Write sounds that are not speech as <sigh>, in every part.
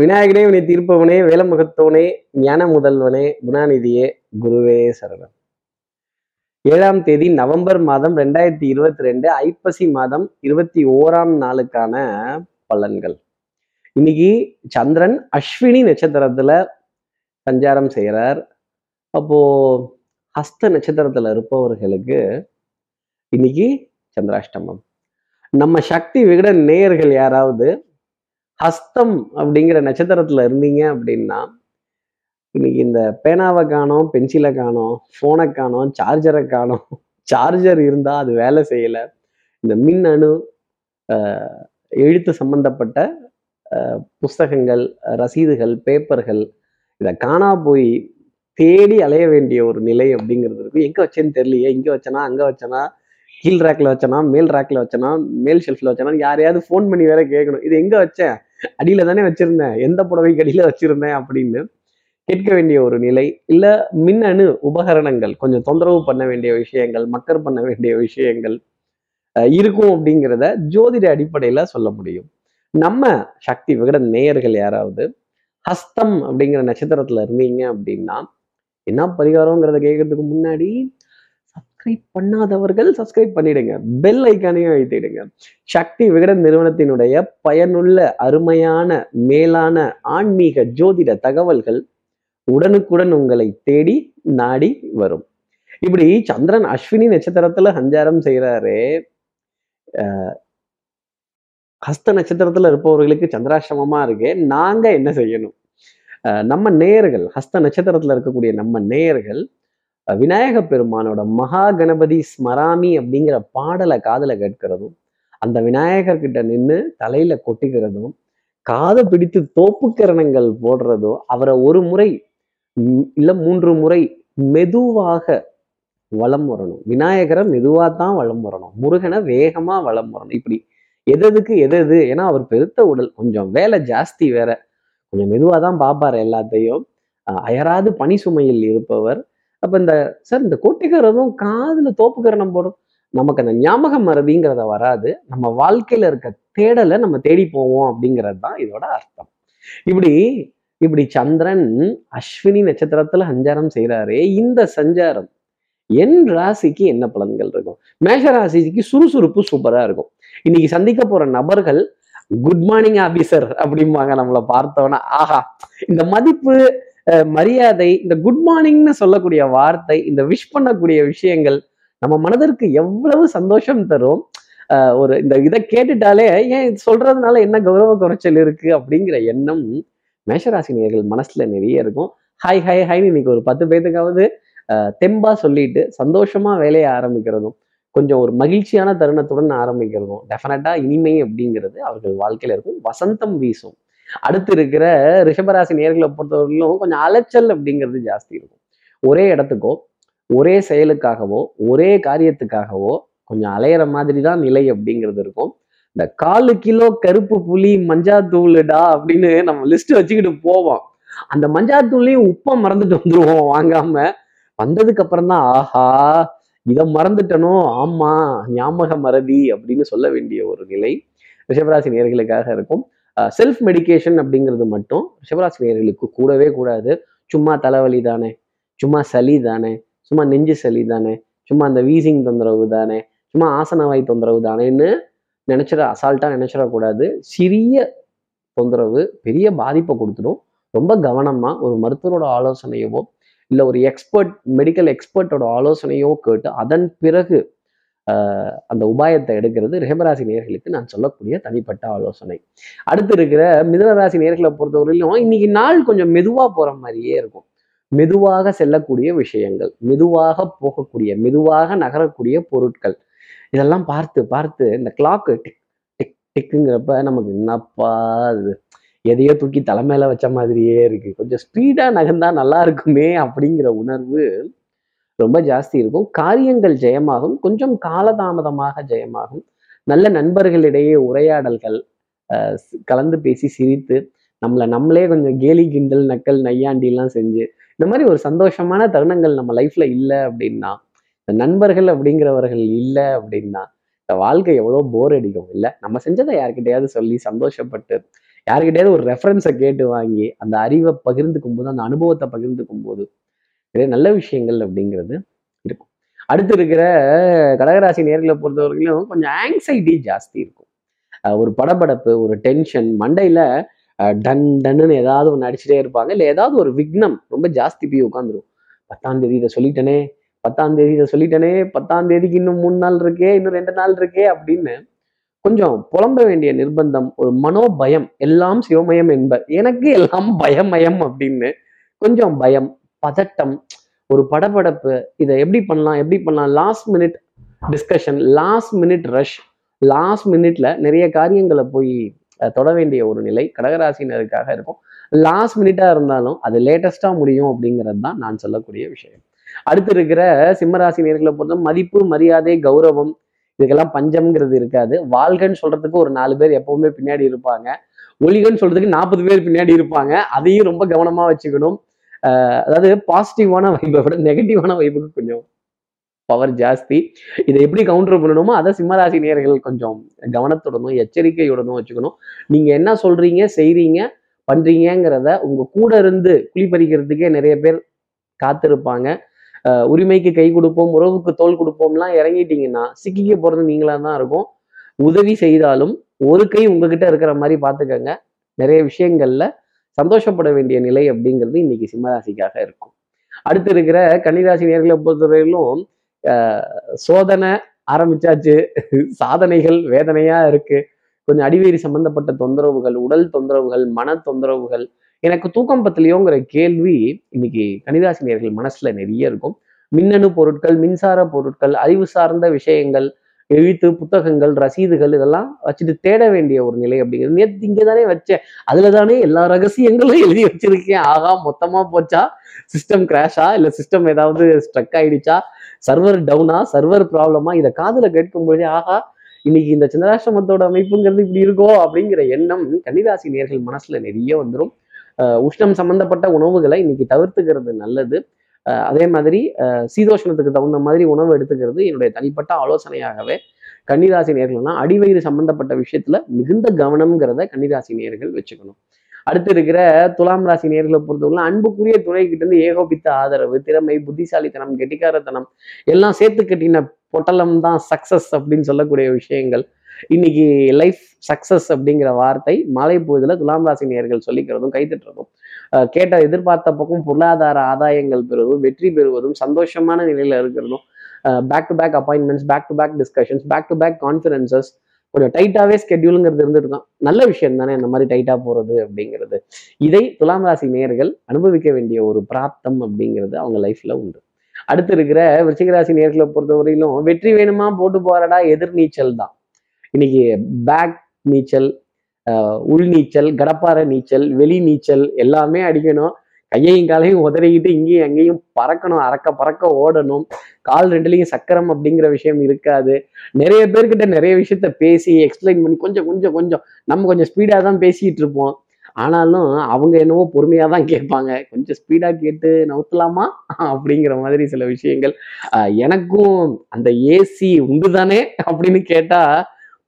விநாயகனே வினை தீர்ப்பவனே வேலமுகத்தவனே ஞான முதல்வனே குணாநிதியே குருவே சரணம். ஏழாம் தேதி நவம்பர் மாதம் ரெண்டாயிரத்தி இருபத்தி ரெண்டு ஐப்பசி மாதம் இருபத்தி ஓராம் நாளுக்கான பலன்கள். இன்னைக்கு சந்திரன் அஸ்வினி நட்சத்திரத்துல சஞ்சாரம் செய்கிறார் அப்போ ஹஸ்த நட்சத்திரத்துல இருப்பவர்களுக்கு இன்னைக்கு சந்திராஷ்டமம். நம்ம சக்தி விகட நேயர்கள் யாராவது ஹஸ்தம் அப்படிங்கிற நட்சத்திரத்துல இருந்தீங்க அப்படின்னா இன்னைக்கு இந்த பேனாவை காணோம் பென்சிலை காணோம் ஃபோனை காணோம் சார்ஜரை காணோம். சார்ஜர் இருந்தா அது வேலை செய்யலை. இந்த மின் அணு எழுத்து சம்பந்தப்பட்ட புஸ்தகங்கள் ரசீதுகள் பேப்பர்கள் இதை காணா போய் தேடி அலைய வேண்டிய ஒரு நிலை அப்படிங்கிறது இருக்கு. எங்கே வச்சேன்னு தெரியலையே. இங்கே வச்சனா அங்கே வச்சனா கீழ் ரேக்கில் வச்சனா மேல் ரேக்கில் வச்சனா மேல் ஷெல்ஃபில் வச்சனா யாரையாவது ஃபோன் பண்ணி வேற கேட்கணும். இது எங்கே வச்சேன்? அடியில தானே வச்சிருந்தேன். எந்த புடவைக்கு அடியில வச்சிருந்தேன் அப்படின்னு கேட்க வேண்டிய ஒரு நிலை. இல்ல மின்னணு உபகரணங்கள் கொஞ்சம் தொந்தரவு பண்ண வேண்டிய விஷயங்கள் மக்கர் பண்ண வேண்டிய விஷயங்கள் இருக்கும் அப்படிங்கிறத ஜோதிட அடிப்படையில சொல்ல முடியும். நம்ம சக்தி விகட நேயர்கள் யாராவது ஹஸ்தம் அப்படிங்கிற நட்சத்திரத்துல இருந்தீங்க அப்படின்னா என்ன பரிகாரங்கிறத கேட்கறதுக்கு முன்னாடி சப்ஸ்கிரைப் பண்ணாதவர்கள் சப்ஸ்கிரைப் பண்ணிடுங்க. பெல் ஐக்கானையும் அழுத்திடுங்க. சக்தி விகடன் நிறுவனத்தினுடைய பயனுள்ள அருமையான மேலான ஆன்மீக ஜோதிட தகவல்கள் உடனுக்குடன் உங்களை தேடி நாடி வரும். இப்படி சந்திரன் அஸ்வினி நட்சத்திரத்துல சஞ்சாரம் செய்கிறாரு ஹஸ்த நட்சத்திரத்துல இருப்பவர்களுக்கு சந்திராசிரமமா இருக்கு. நாங்க என்ன செய்யணும்? நம்ம நேயர்கள் ஹஸ்த நட்சத்திரத்துல இருக்கக்கூடிய நம்ம நேயர்கள் விநாயக பெருமானோட மகா கணபதி ஸ்மராமி அப்படிங்கிற பாடலை காதுல கேட்கிறதும் அந்த விநாயகர் கிட்ட நின்று தலையில கொட்டிக்கிறதும் காதை பிடித்து தோப்புக்கரணங்கள் போடுறதும் அவரை ஒரு முறை இல்லை மூன்று முறை மெதுவாக வலம் வரணும். விநாயகரை மெதுவா தான் வலம் வரணும். முருகனை வேகமா வலம் வரணும். இப்படி எது எதுக்கு எது எது ஏன்னா அவர் பெருத்த உடல். கொஞ்சம் வேலை ஜாஸ்தி வேற. கொஞ்சம் மெதுவாக தான் பார்ப்பாரு எல்லாத்தையும். அஹ் அயராது பனி சுமையில் இருப்பவர். அப்ப இந்த சார் இந்த கொட்டிக்கிறதும் காதுல தோப்புக்கரணம் போடும். நமக்கு அந்த ஞாபக மறதிங்கிறத வராது. நம்ம வாழ்க்கையில இருக்க தேடலை நம்ம தேடி போவோம் அப்படிங்கிறது தான் இதோட அர்த்தம். இப்படி இப்படி சந்திரன் அஸ்வினி நட்சத்திரத்துல சஞ்சாரம் செய்யறாரு இந்த சஞ்சாரம் என் ராசிக்கு என்ன பலன்கள் இருக்கும்? மேஷ ராசிக்கு சுறுசுறுப்பு சூப்பரா இருக்கும். இன்னைக்கு சந்திக்க போற நபர்கள் குட் மார்னிங் ஆபீசர் அப்படிம்பாங்க நம்மளை பார்த்தோன்னா ஆஹா இந்த மதிப்பு மரியாதை இந்த குட் மார்னிங்னு சொல்லக்கூடிய வார்த்தை இந்த விஷ் பண்ணக்கூடிய விஷயங்கள் நம்ம மனதிற்கு எவ்வளவு சந்தோஷம் தரும்? ஒரு இந்த இதை கேட்டுட்டாலே ஏன் இது சொல்றதுனால என்ன கௌரவ குறைச்சல் இருக்கு? அப்படிங்கிற எண்ணம் மேஷராசினியர்கள் மனசுல நிறைய இருக்கும். ஹாய் ஹாய் ஹாய்னு இன்னைக்கு ஒரு பத்து பேத்துக்காவது தெம்பா சொல்லிட்டு சந்தோஷமா வேலையை ஆரம்பிக்கிறதும் கொஞ்சம் ஒரு மகிழ்ச்சியான தருணத்துடன் ஆரம்பிக்கிறதும் டெஃபினட்டா இனிமை அப்படிங்கிறது அவர்கள் வாழ்க்கையில இருக்கும். வசந்தம் வீசும். அடுத்து இருக்கிற ரிஷபராசி நேர்களை பொறுத்தவரையிலும் கொஞ்சம் அலைச்சல் அப்படிங்கிறது ஜாஸ்தி இருக்கும். ஒரே இடத்துக்கோ ஒரே செயலுக்காகவோ ஒரே காரியத்துக்காகவோ கொஞ்சம் அலையிற மாதிரி தான் நிலை அப்படிங்கிறது இருக்கும். இந்த காலு கிலோ கருப்பு புளி மஞ்சாத்தூளுடா அப்படின்னு நம்ம லிஸ்ட் வச்சுக்கிட்டு போவோம். அந்த மஞ்சாத்தூளையும் உப்பை மறந்துட்டு வந்துருவோம் வாங்காம. வந்ததுக்கு அப்புறம் தான் ஆஹா இதை மறந்துட்டனோ ஆமா ஞாபக மறதி அப்படின்னு சொல்ல வேண்டிய ஒரு நிலை ரிஷபராசி நேர்களுக்காக இருக்கும். செல்ஃப் மெடிகேஷன் அப்படிங்கிறது மட்டும் ரிஷபராசி நேர்களுக்கு கூடவே கூடாது. சும்மா தலைவலி தானே சும்மா சளி தானே சும்மா நெஞ்சு சளி தானே சும்மா அந்த வீசிங் தொந்தரவு தானே சும்மா ஆசனவாய் தொந்தரவு தானேன்னு நினச்சிட அசால்ட்டாக நினச்சிடக்கூடாது சிறிய தொந்தரவு பெரிய பாதிப்பை கொடுத்துடும். ரொம்ப கவனமாக ஒரு மருத்துவரோட ஆலோசனையவோ இல்லை ஒரு எக்ஸ்பர்ட் மெடிக்கல் எக்ஸ்பர்ட்டோட ஆலோசனையோ கேட்டு அதன் பிறகு அந்த உபாயத்தை எடுக்கிறது ரிஷபராசி நேர்களுக்கு நான் சொல்லக்கூடிய தனிப்பட்ட ஆலோசனை. அடுத்து இருக்கிற மிதுனராசி நேர்களை பொறுத்தவரையிலும் இன்னைக்கு நாள் கொஞ்சம் மெதுவாக போகிற மாதிரியே இருக்கும். மெதுவாக செல்லக்கூடிய விஷயங்கள் மெதுவாக போகக்கூடிய மெதுவாக நகரக்கூடிய பொருட்கள் இதெல்லாம் பார்த்து பார்த்து இந்த கிளாக்கு டிக் டிக் டிக்குங்கிறப்ப நமக்கு என்னப்பா அது எதையோ தூக்கி தலைமையில வச்ச மாதிரியே இருக்கு. கொஞ்சம் ஸ்பீடாக நகர்ந்தா நல்லா இருக்குமே அப்படிங்கிற உணர்வு ரொம்ப ஜாஸ்தி இருக்கும். காரியங்கள் ஜெயமாகும். கொஞ்சம் காலதாமதமாக ஜெயமாகும். நல்ல நண்பர்களிடையே உரையாடல்கள் கலந்து பேசி சிரித்து நம்மளை நம்மளே கொஞ்சம் கேலி கிண்டல் நக்கல் நையாண்டிலாம் செஞ்சு இந்த மாதிரி ஒரு சந்தோஷமான தருணங்கள் நம்ம லைஃப்ல இல்லை அப்படின்னா இந்த நண்பர்கள் அப்படிங்கிறவர்கள் இல்லை அப்படின்னா இந்த வாழ்க்கை எவ்வளோ போர் அடிக்கும். இல்லை நம்ம செஞ்சதை யார்கிட்டயாவது சொல்லி சந்தோஷப்பட்டு யாருக்கிட்டேயாவது ஒரு ரெஃபரன்ஸை கேட்டு வாங்கி அந்த அறிவை பகிர்ந்துக்கும் போது அந்த அனுபவத்தை பகிர்ந்துக்கும் போது நிறைய நல்ல விஷயங்கள் அப்படிங்கிறது இருக்கும். அடுத்து இருக்கிற கடகராசி நேர்களை பொறுத்தவரையிலும் கொஞ்சம் ஆங்ஸைட்டி ஜாஸ்தி இருக்கும். ஒரு படபடப்பு ஒரு டென்ஷன் மண்டையில் டன் டன்னு ஏதாவது ஒன்று அடிச்சுட்டே இருப்பாங்க. இல்லை ஏதாவது ஒரு விக்னம் ரொம்ப ஜாஸ்தி போய் உட்காந்துரும் பத்தாம் தேதி இதை சொல்லிட்டனே பத்தாம் தேதி இதை சொல்லிட்டனே பத்தாம் தேதிக்கு இன்னும் மூணு நாள் இருக்கே இன்னும் ரெண்டு நாள் இருக்கே அப்படின்னு கொஞ்சம் புலம்ப வேண்டிய நிர்பந்தம் ஒரு மனோபயம் எல்லாம் சிவமயம் என்பர் எனக்கு எல்லாம் பயமயம் அப்படின்னு கொஞ்சம் பயம் பதட்டம் ஒரு படபடப்பு இதை எப்படி பண்ணலாம் எப்படி பண்ணலாம் last minute discussion last minute rush last மினிட்ல நிறைய காரியங்களை போய் தொட வேண்டிய ஒரு நிலை கடகராசினருக்காக இருக்கும். லாஸ்ட் மினிட்டா இருந்தாலும் அது லேட்டஸ்டா முடியும் அப்படிங்கிறது தான் நான் சொல்லக்கூடிய விஷயம். அடுத்து இருக்கிற சிம்மராசி நேர்களை பொறுத்த மதிப்பு மரியாதை கௌரவம் இதுக்கெல்லாம் பஞ்சம்ங்கிறது இருக்காது. வாழ்கன்னு சொல்றதுக்கு ஒரு நாலு பேர் எப்பவுமே பின்னாடி இருப்பாங்க. ஒலிகன்னு சொல்றதுக்கு நாற்பது பேர் பின்னாடி இருப்பாங்க. அதையும் ரொம்ப கவனமா வச்சுக்கணும். அதாவது பாசிட்டிவான வைப்பை விட நெகட்டிவான வைப்புக்கு கொஞ்சம் பவர் ஜாஸ்தி. இதை எப்படி கவுண்டர் பண்ணணுமோ அதை சிம்மராசி நேர்கள் கொஞ்சம் கவனத்துடனும் எச்சரிக்கையுடனும் வச்சுக்கணும். நீங்கள் என்ன சொல்கிறீங்க செய்கிறீங்க பண்ணுறீங்கிறத உங்க கூட இருந்து குளிப்பறிக்கிறதுக்கே நிறைய பேர் காத்திருப்பாங்க. உரிமைக்கு கை கொடுப்போம் உறவுக்கு தோல் கொடுப்போம்லாம் இறங்கிட்டீங்கன்னா சிக்கிக்க போகிறது நீங்களாக தான் இருக்கும். உதவி செய்தாலும் ஒரு கை உங்ககிட்ட இருக்கிற மாதிரி பார்த்துக்கங்க. நிறைய விஷயங்கள்ல சந்தோஷப்பட வேண்டிய நிலை அப்படிங்கிறது இன்னைக்கு சிம்மராசிக்காக இருக்கும். அடுத்து இருக்கிற கன்னிராசி நேர்களை பொறுத்தவரையிலும் சோதனை ஆரம்பிச்சாச்சு. சாதனைகள் வேதனையா இருக்கு. கொஞ்சம் அடிவேறி சம்பந்தப்பட்ட தொந்தரவுகள் உடல் தொந்தரவுகள் மன தொந்தரவுகள். எனக்கு தூக்கம் பத்திலையோங்கிற கேள்வி இன்னைக்கு கன்னிராசி நேர்கள் மனசுல நிறைய இருக்கும். மின்னணு பொருட்கள் மின்சார பொருட்கள் அறிவு சார்ந்த விஷயங்கள் எழுத்து புத்தகங்கள் ரசீதுகள் இதெல்லாம் வச்சுட்டு தேட வேண்டிய ஒரு நிலை அப்படிங்கிறது நேற்று இங்கே தானே வச்சேன். அதுல தானே எல்லா ரகசியங்களும் <laughs> எழுதி வச்சிருக்கேன். ஆகா மொத்தமா போச்சா? சிஸ்டம் கிராஷா இல்லை சிஸ்டம் ஏதாவது ஸ்ட்ரக் ஆயிடுச்சா? சர்வர் டவுனா சர்வர் ப்ராப்ளமா இதை காதுல கேட்கும்போதே ஆகா இன்னைக்கு இந்த சந்திராசிரமத்தோட அமைப்புங்கிறது இப்படி இருக்கோ? அப்படிங்கிற எண்ணம் கன்னிராசி நேர்கள் மனசுல நிறைய வந்துடும் உஷ்ணம் சம்பந்தப்பட்ட உணவுகளை இன்னைக்கு தவிர்த்துக்கிறது நல்லது. அதே மாதிரி அஹ் சீதோஷ்ணத்துக்கு தகுந்த மாதிரி உணவு எடுத்துக்கிறது என்னுடைய தனிப்பட்ட ஆலோசனையாகவே கன்னிராசி நேர்கள்னா அடிவயிறு சம்பந்தப்பட்ட விஷயத்துல மிகுந்த கவனம்ங்கிறத கன்னிராசி நேர்கள் வச்சுக்கணும். அடுத்து இருக்கிற துலாம் ராசி நேர்களை பொறுத்தவரை அன்புக்குரிய துணை கிட்ட இருந்து ஏகோபித்த ஆதரவு திறமை புத்திசாலித்தனம் கெட்டிக்காரத்தனம் எல்லாம் சேர்த்து கட்டின பொட்டலம் தான் சக்சஸ் அப்படின்னு சொல்லக்கூடிய விஷயங்கள். இன்னைக்கு லைஃப் சக்சஸ் அப்படிங்கிற வார்த்தை மாலை பொழுதுல துலாம் ராசி நேர்கள் சொல்லிக்கிறதும் கைத்தட்டுறதும் கேட்ட எதிர்பார்த்த பக்கம் பொருளாதார ஆதாயங்கள் பெறுவதும் வெற்றி பெறுவதும் சந்தோஷமான நிலையில இருக்கிறதும் back to back appointments back to back discussions back to back conferences கொஞ்சம் டைட்டாவே ஸ்கெட்யூலுங்கிறது இருந்துட்டு தான். நல்ல விஷயம் தானே இந்த மாதிரி டைட்டா போறது அப்படிங்கிறது. இதை துலாம் ராசி நேயர்கள் அனுபவிக்க வேண்டிய ஒரு பிராப்தம் அப்படிங்கிறது அவங்க லைஃப்ல உண்டு. அடுத்து இருக்கிற விருச்சிகராசி நேர்களை பொறுத்தவரையிலும் வெற்றி வேணுமா? போட்டு போறடா எதிர் நீச்சல் தான். இன்னைக்கு பேக் நீச்சல் உள் நீச்சல் கடப்பாறை நீச்சல் வெளி நீச்சல் எல்லாமே அடிக்கணும். கையையும் காலையும் உதறிக்கிட்டு இங்கேயும் அங்கேயும் பறக்கணும் அறக்க பறக்க ஓடணும். கால் ரெண்டுலேயும் சக்கரம் அப்படிங்கிற விஷயம் இருக்காது. நிறைய பேர்கிட்ட நிறைய விஷயத்த பேசி எக்ஸ்பிளைன் பண்ணி கொஞ்சம் கொஞ்சம் கொஞ்சம் நம்ம கொஞ்சம் ஸ்பீடாக தான் பேசிட்டு இருப்போம். ஆனாலும் அவங்க என்னவோ பொறுமையாக தான் கேட்பாங்க. கொஞ்சம் ஸ்பீடாக கேட்டு நவுத்தலாமா? அப்படிங்கிற மாதிரி சில விஷயங்கள். எனக்கும் அந்த ஏசி உண்டு தானே அப்படின்னு கேட்டால்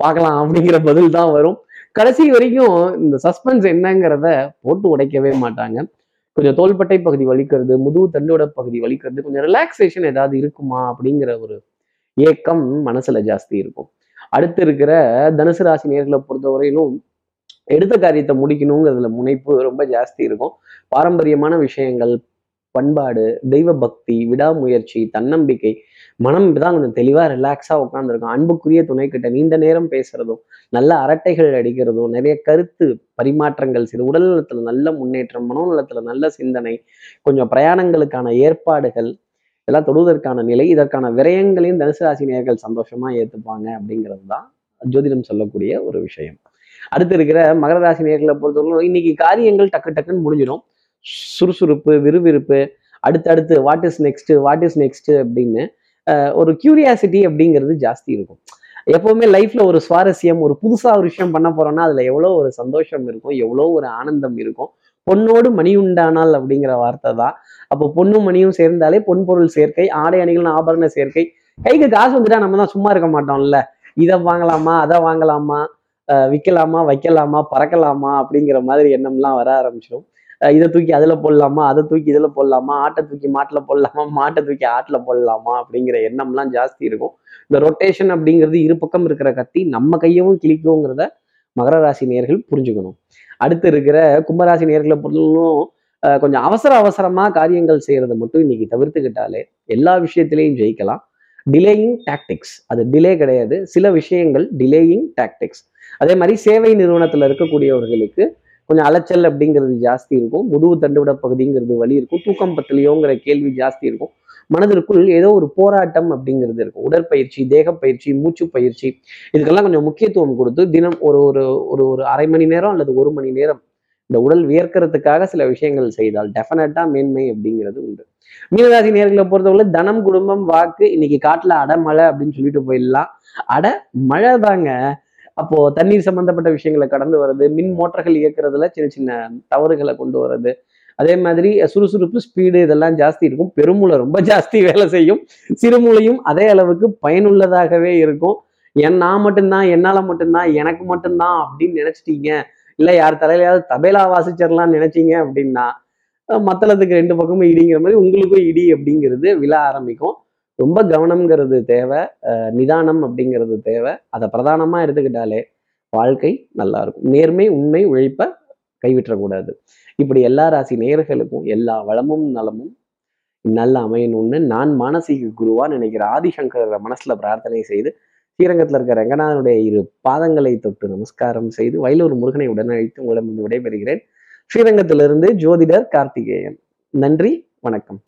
பார்க்கலாம் அப்படிங்கிற பதில் தான் வரும். கடைசி வரைக்கும் இந்த சஸ்பென்ஸ் என்னங்கிறத போட்டு உடைக்கவே மாட்டாங்க. கொஞ்சம் தோள்பட்டை பகுதி வலிக்கிறது முதுகு தண்டோட பகுதி வலிக்கிறது கொஞ்சம் ரிலாக்ஸேஷன் ஏதாவது இருக்குமா அப்படிங்கிற ஒரு ஏக்கம் மனசுல ஜாஸ்தி இருக்கும். அடுத்து இருக்கிற தனுசு ராசி நேர்களை பொறுத்தவரையிலும் எடுத்த காரியத்தை முடிக்கணுங்கிறதுல முனைப்பு ரொம்ப ஜாஸ்தி இருக்கும். பாரம்பரியமான விஷயங்கள் பண்பாடு தெய்வ பக்தி விடாமுயற்சி தன்னம்பிக்கை மனம் தான் கொஞ்சம் தெளிவா ரிலாக்ஸா உட்காந்துருக்கும் அன்புக்குரிய துணைக்கிட்ட நீண்ட நேரம் பேசுறதும் நல்ல அரட்டைகள் அடிக்கிறதும் நிறைய கருத்து பரிமாற்றங்கள் செய்து உடல் நலத்துல நல்ல முன்னேற்றம் மனோநலத்தில் நல்ல சிந்தனை கொஞ்சம் பிரயாணங்களுக்கான ஏற்பாடுகள் இதெல்லாம் தொடுவதற்கான நிலை இதற்கான விரயங்களையும் தனுசு ராசி நேர்கள் சந்தோஷமா ஏத்துப்பாங்க அப்படிங்கிறது தான் ஜோதிடம் சொல்லக்கூடிய ஒரு விஷயம். அடுத்து இருக்கிற மகர ராசி நேர்களை பொறுத்தவரை இன்னைக்கு காரியங்கள் டக்கு டக்குன்னு முடிஞ்சிடும். சுறுசுறுப்பு விறுவிறுப்பு அடுத்தடுத்து what is next what is next அப்படின்னு ஒரு கியூரியாசிட்டி அப்படிங்கிறது ஜாஸ்தி இருக்கும். எப்பவுமே லைஃப்ல ஒரு சுவாரஸ்யம் ஒரு புதுசா ஒரு விஷயம் பண்ண போறோம்னா அதுல எவ்வளோ ஒரு சந்தோஷம் இருக்கும் எவ்வளோ ஒரு ஆனந்தம் இருக்கும். பொண்ணோடு மணி உண்டானால் அப்படிங்கிற வார்த்தை தான். அப்போ பொண்ணும் மணியும் சேர்ந்தாலே பொன் பொருள் சேர்க்கை ஆடை அணிகள் ஆபரண சேர்க்கை. கைக்கு காசு வந்துட்டா நம்ம தான் சும்மா இருக்க மாட்டோம்ல. இதை வாங்கலாமா அதை வாங்கலாமா அஹ் விற்கலாமா வைக்கலாமா பறக்கலாமா அப்படிங்கிற மாதிரி எண்ணம்லாம் வர ஆரம்பிச்சிடும். இதை தூக்கி அதில் போடலாமா? அதை தூக்கி இதில் போடலாமா? ஆட்டை தூக்கி மாட்டில் போடலாமா? மாட்டை தூக்கி ஆட்டில் போடலாமா? அப்படிங்கிற எண்ணம்லாம் ஜாஸ்தி இருக்கும். இந்த ரொட்டேஷன் அப்படிங்கிறது இரு பக்கம் இருக்கிற கத்தி நம்ம கையவும் கிளிக்குங்கிறத மகர ராசி நேர்கள் புரிஞ்சுக்கணும். அடுத்து இருக்கிற கும்பராசி நேர்களை பொருளும் கொஞ்சம் அவசர அவசரமா காரியங்கள் செய்யறதை மட்டும் இன்னைக்கு தவிர்த்துக்கிட்டாலே எல்லா விஷயத்திலையும் ஜெயிக்கலாம். டிலேயிங் டாக்டிக்ஸ் அது டிலே கிடையாது. சில விஷயங்கள் டிலேயிங் டாக்டிக்ஸ் அதே மாதிரி சேவை நிறுவனத்துல இருக்கக்கூடியவர்களுக்கு கொஞ்சம் அலைச்சல் அப்படிங்கிறது ஜாஸ்தி இருக்கும். முதுகு தண்டுவிட பகுதிங்கிறது வலி இருக்கும். தூக்கம் பத்திலையோங்கிற கேள்வி ஜாஸ்தி இருக்கும். மனதிற்குள் ஏதோ ஒரு போராட்டம் அப்படிங்கிறது இருக்கும். உடற்பயிற்சி தேகப்பயிற்சி மூச்சு பயிற்சி இதுக்கெல்லாம் கொஞ்சம் முக்கியத்துவம் கொடுத்து தினம் ஒரு ஒரு ஒரு ஒரு அரை மணி நேரம் அல்லது ஒரு மணி நேரம் இந்த உடல் வியர்க்கிறதுக்காக சில விஷயங்கள் செய்தால் டெஃபினட்டா மேன்மை அப்படிங்கிறது உண்டு. மீனராசி நேர்களை பொறுத்தவரை தனம் குடும்பம் வாக்கு இன்னைக்கு காட்டுல அடமழை அப்படின்னு சொல்லிட்டு போயிடலாம். அட மழை தாங்க அப்போ தண்ணீர் சம்பந்தப்பட்ட விஷயங்களை கடந்து வர்றது மின் மோட்டர்கள் இயக்குறதுல சின்ன சின்ன தவறுகளை கொண்டு வர்றது. அதே மாதிரி சுறுசுறுப்பு ஸ்பீடு இதெல்லாம் ஜாஸ்தி இருக்கும். பெருமூளை ரொம்ப ஜாஸ்தி வேலை செய்யும். சிறுமூளையும் அதே அளவுக்கு பயனுள்ளதாகவே இருக்கும். என் நான் மட்டும்தான் என்னால் மட்டும்தான் எனக்கு மட்டும்தான் அப்படின்னு நினச்சிட்டீங்க. இல்லை யார் தலையிலையாவது தபேலா வாசிச்சிடலாம்னு நினச்சிங்க அப்படின்னா மத்தளத்துக்கு ரெண்டு பக்கமும் இடிங்கிற மாதிரி உங்களுக்கும் இடி அப்படிங்கிறது விழ ஆரம்பிக்கும். ரொம்ப கவனம்ங்கிறது தேவை. அஹ் நிதானம் அப்படிங்கிறது தேவை. அதை பிரதானமா எடுத்துக்கிட்டாலே வாழ்க்கை நல்லா இருக்கும் நேர்மை உண்மை உழைப்ப கைவிட்டக்கூடாது. இப்படி எல்லா ராசி நேயர்களுக்கும் எல்லா வளமும் நலமும் நல்ல அமையணும்னு நான் மானசீக குருவா நினைக்கிற ஆதிசங்கர மனசுல பிரார்த்தனை செய்து ஸ்ரீரங்கத்தில் இருக்க ரங்கநாதனுடைய இரு பாதங்களை தொட்டு நமஸ்காரம் செய்து வயலூர் முருகனை உடனழைத்து உங்களிடம் விடைபெறுகிறேன். ஸ்ரீரங்கத்திலிருந்து ஜோதிடர் கார்த்திகேயன். நன்றி வணக்கம்.